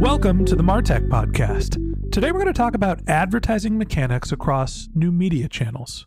Welcome to the Martech Podcast. Today we're going to talk about advertising mechanics across new media channels.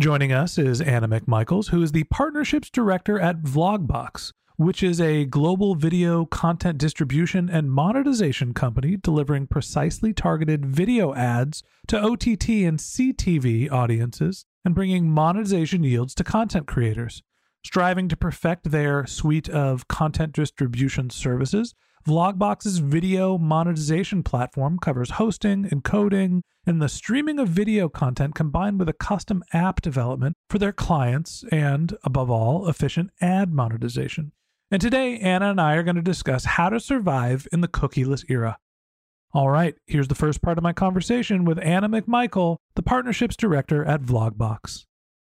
Joining us is Anna McMichaels, who is the Partnerships Director at Vlogbox, which is a global video content distribution and monetization company delivering precisely targeted video ads to OTT and CTV audiences and bringing monetization yields to content creators. Striving to perfect their suite of content distribution services, Vlogbox's video monetization platform covers hosting, encoding, and the streaming of video content combined with a custom app development for their clients and, above all, efficient ad monetization. And today, Anna and I are going to discuss how to survive in the cookieless era. All right, here's the first part of my conversation with Anna McMichael, the Partnerships Director at Vlogbox.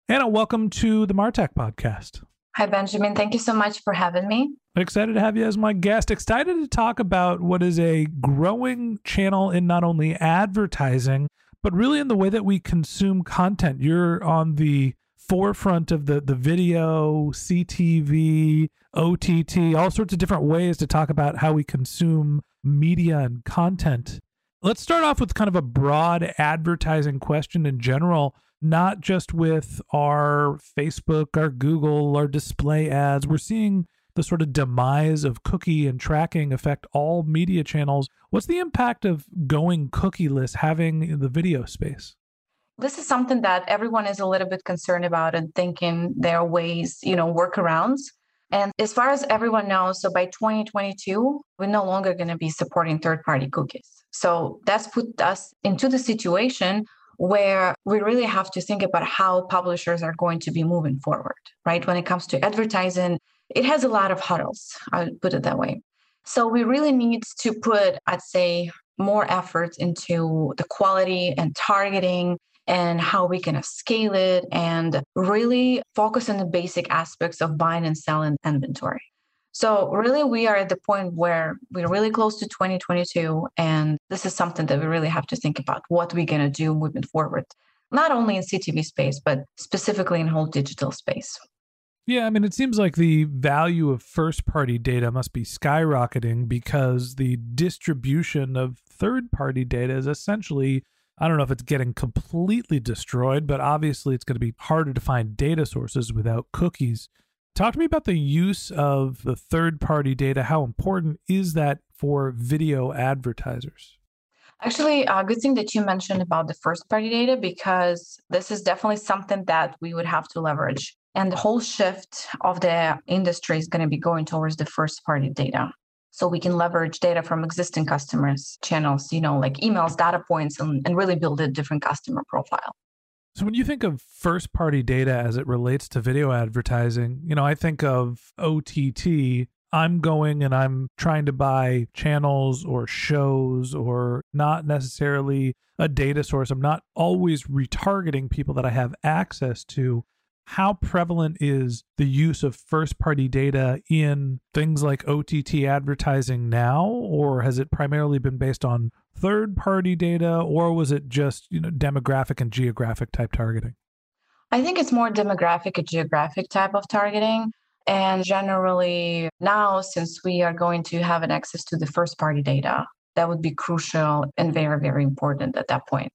Anna, welcome to the Martech Podcast. Hi, Benjamin. Thank you so much for having me. Excited to have you as my guest. Excited to talk about what is a growing channel in not only advertising, but really in the way that we consume content. You're on the forefront of the, the video, CTV, OTT, all sorts of different ways to talk about how we consume media and content. Let's start off with kind of a broad advertising question in general not just with our Facebook, our Google, our display ads. We're seeing the sort of demise of cookie and tracking affect all media channels. What's the impact of going cookieless having the video space? This is something that everyone is a little bit concerned about and thinking there are ways, you know, workarounds. And as far as everyone knows, so by 2022, we're no longer going to be supporting third party cookies. So that's put us into the situation where we really have to think about how publishers are going to be moving forward, right? When it comes to advertising, it has a lot of hurdles, I'll put it that way. So we really need to put, I'd say, more effort into the quality and targeting and how we can scale it and really focus on the basic aspects of buying and selling inventory. So, really, we are at the point where we're really close to 2022. And this is something that we really have to think about what we're going to do moving forward, not only in CTV space, but specifically in whole digital space. Yeah, I mean, it seems like the value of first party data must be skyrocketing because the distribution of third party data is essentially, I don't know if it's getting completely destroyed, but obviously it's going to be harder to find data sources without cookies. Talk to me about the use of the third party data. How important is that for video advertisers? Actually, a good thing that you mentioned about the first party data because this is definitely something that we would have to leverage. And the whole shift of the industry is going to be going towards the first party data. So we can leverage data from existing customers, channels, you know, like emails, data points, and, and really build a different customer profile. So when you think of first party data as it relates to video advertising, you know, I think of OTT. I'm going and I'm trying to buy channels or shows or not necessarily a data source. I'm not always retargeting people that I have access to. How prevalent is the use of first party data in things like OTT advertising now, or has it primarily been based on third party data or was it just you know demographic and geographic type targeting I think it's more demographic and geographic type of targeting. And generally, now, since we are going to have an access to the first party data, that would be crucial and very, very important at that point.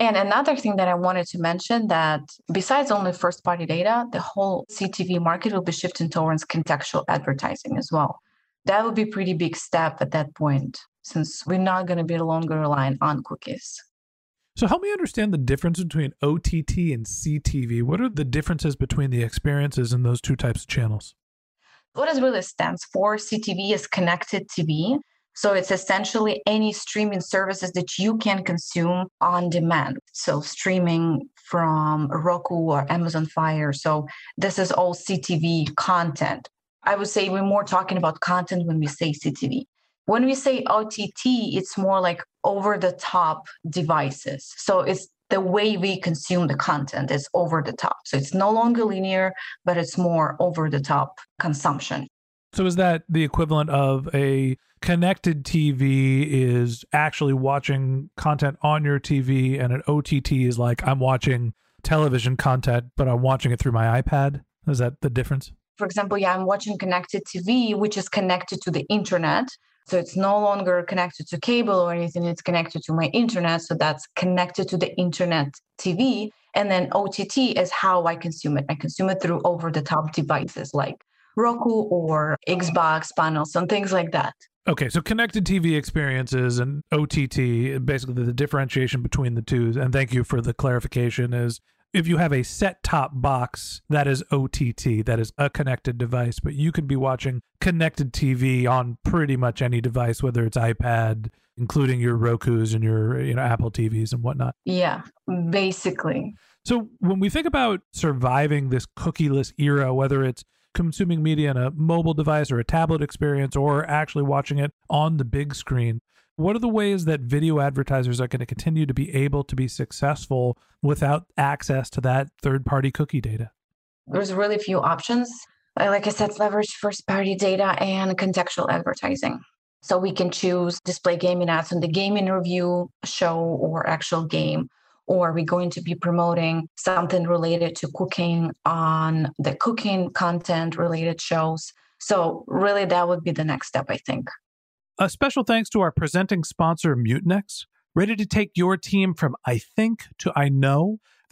And another thing that I wanted to mention that besides only first party data, the whole CTV market will be shifting towards contextual advertising as well. That would be a pretty big step at that point, since we're not going to be longer relying on cookies. So help me understand the difference between OTT and CTV. What are the differences between the experiences in those two types of channels? What it really stands for, CTV is connected TV. So it's essentially any streaming services that you can consume on demand. So streaming from Roku or Amazon Fire. So this is all CTV content. I would say we're more talking about content when we say CTV. When we say OTT, it's more like over the top devices. So it's the way we consume the content is over the top. So it's no longer linear, but it's more over the top consumption. So is that the equivalent of a connected TV is actually watching content on your TV and an OTT is like I'm watching television content but I'm watching it through my iPad? Is that the difference? For example, yeah, I'm watching connected TV which is connected to the internet. So it's no longer connected to cable or anything, it's connected to my internet. So that's connected to the internet TV. And then OTT is how I consume it. I consume it through over the top devices like Roku or Xbox panels and things like that. Okay, so connected TV experiences and OTT, basically the differentiation between the two, and thank you for the clarification, is if you have a set top box, that is OTT, that is a connected device, but you can be watching connected TV on pretty much any device, whether it's iPad, including your Roku's and your you know Apple TVs and whatnot. Yeah, basically. So when we think about surviving this cookieless era, whether it's consuming media on a mobile device or a tablet experience or actually watching it on the big screen, what are the ways that video advertisers are going to continue to be able to be successful without access to that third party cookie data? There's really few options. Like I said, leverage first party data and contextual advertising. So we can choose display gaming ads on the gaming review show or actual game, or are we're going to be promoting something related to cooking on the cooking content related shows. So, really, that would be the next step, I think. A special thanks to our presenting sponsor, Mutinex. Ready to take your team from I think to I know?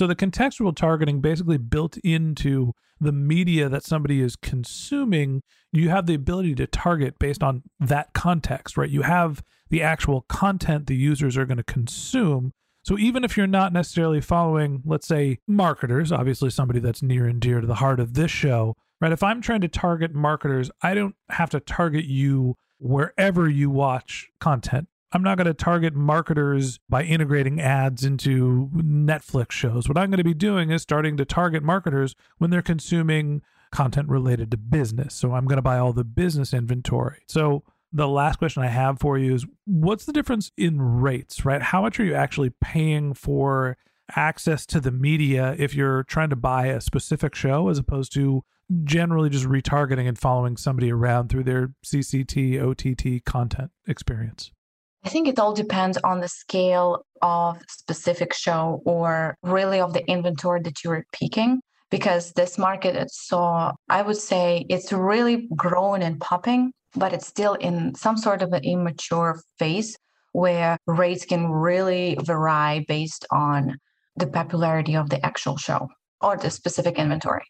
So the contextual targeting basically built into the media that somebody is consuming, you have the ability to target based on that context, right? You have the actual content the users are going to consume. So even if you're not necessarily following, let's say, marketers, obviously somebody that's near and dear to the heart of this show, right? If I'm trying to target marketers, I don't have to target you wherever you watch content. I'm not going to target marketers by integrating ads into Netflix shows. What I'm going to be doing is starting to target marketers when they're consuming content related to business. So I'm going to buy all the business inventory. So the last question I have for you is what's the difference in rates, right? How much are you actually paying for access to the media if you're trying to buy a specific show as opposed to generally just retargeting and following somebody around through their CCT, OTT content experience? I think it all depends on the scale of specific show or really of the inventory that you're picking because this market so I would say it's really growing and popping, but it's still in some sort of an immature phase where rates can really vary based on the popularity of the actual show or the specific inventory.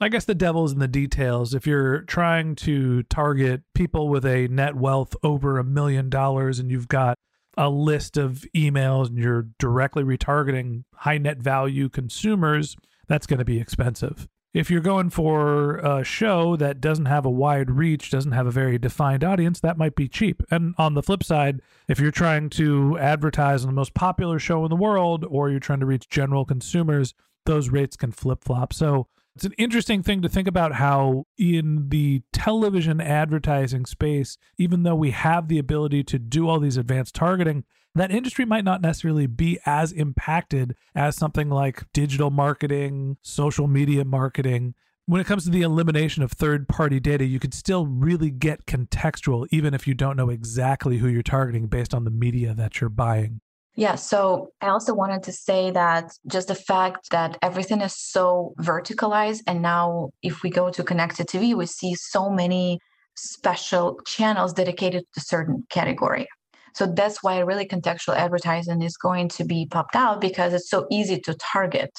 I guess the devil's in the details. If you're trying to target people with a net wealth over a million dollars and you've got a list of emails and you're directly retargeting high net value consumers, that's going to be expensive. If you're going for a show that doesn't have a wide reach, doesn't have a very defined audience, that might be cheap. And on the flip side, if you're trying to advertise on the most popular show in the world or you're trying to reach general consumers, those rates can flip flop. So it's an interesting thing to think about how, in the television advertising space, even though we have the ability to do all these advanced targeting, that industry might not necessarily be as impacted as something like digital marketing, social media marketing. When it comes to the elimination of third party data, you could still really get contextual, even if you don't know exactly who you're targeting based on the media that you're buying. Yeah, so I also wanted to say that just the fact that everything is so verticalized, and now if we go to connected TV, we see so many special channels dedicated to certain category. So that's why really contextual advertising is going to be popped out because it's so easy to target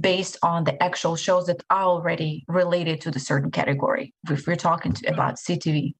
based on the actual shows that are already related to the certain category. If we're talking to, mm-hmm. about CTV.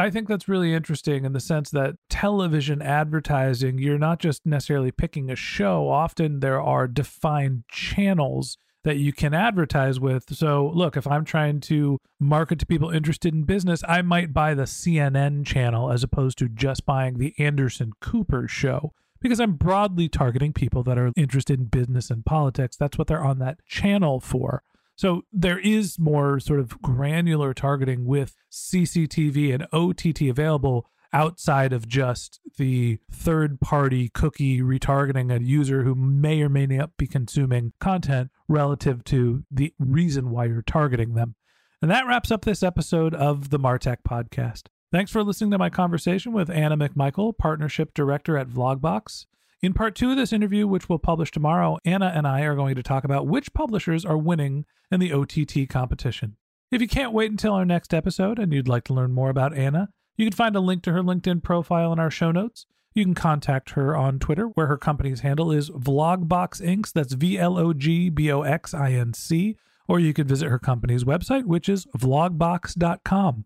I think that's really interesting in the sense that television advertising, you're not just necessarily picking a show. Often there are defined channels that you can advertise with. So, look, if I'm trying to market to people interested in business, I might buy the CNN channel as opposed to just buying the Anderson Cooper show because I'm broadly targeting people that are interested in business and politics. That's what they're on that channel for. So there is more sort of granular targeting with CCTV and OTT available outside of just the third party cookie retargeting a user who may or may not be consuming content relative to the reason why you're targeting them. And that wraps up this episode of the Martech podcast. Thanks for listening to my conversation with Anna McMichael, Partnership Director at Vlogbox. In part two of this interview, which we'll publish tomorrow, Anna and I are going to talk about which publishers are winning in the OTT competition. If you can't wait until our next episode and you'd like to learn more about Anna, you can find a link to her LinkedIn profile in our show notes. You can contact her on Twitter, where her company's handle is Vlogbox Inc. That's V L O G B O X I N C. Or you can visit her company's website, which is vlogbox.com.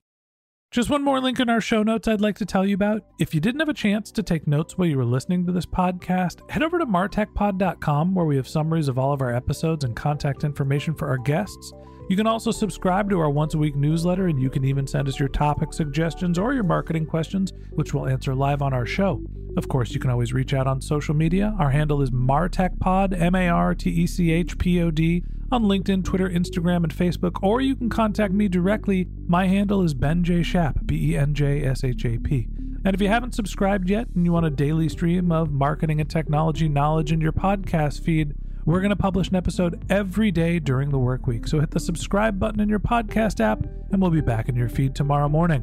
Just one more link in our show notes I'd like to tell you about. If you didn't have a chance to take notes while you were listening to this podcast, head over to martechpod.com where we have summaries of all of our episodes and contact information for our guests. You can also subscribe to our once a week newsletter, and you can even send us your topic suggestions or your marketing questions, which we'll answer live on our show. Of course, you can always reach out on social media. Our handle is MartechPod, M A R T E C H P O D, on LinkedIn, Twitter, Instagram, and Facebook, or you can contact me directly. My handle is Ben J. Shap, B E N J S H A P. And if you haven't subscribed yet and you want a daily stream of marketing and technology knowledge in your podcast feed, we're going to publish an episode every day during the work week. So hit the subscribe button in your podcast app, and we'll be back in your feed tomorrow morning.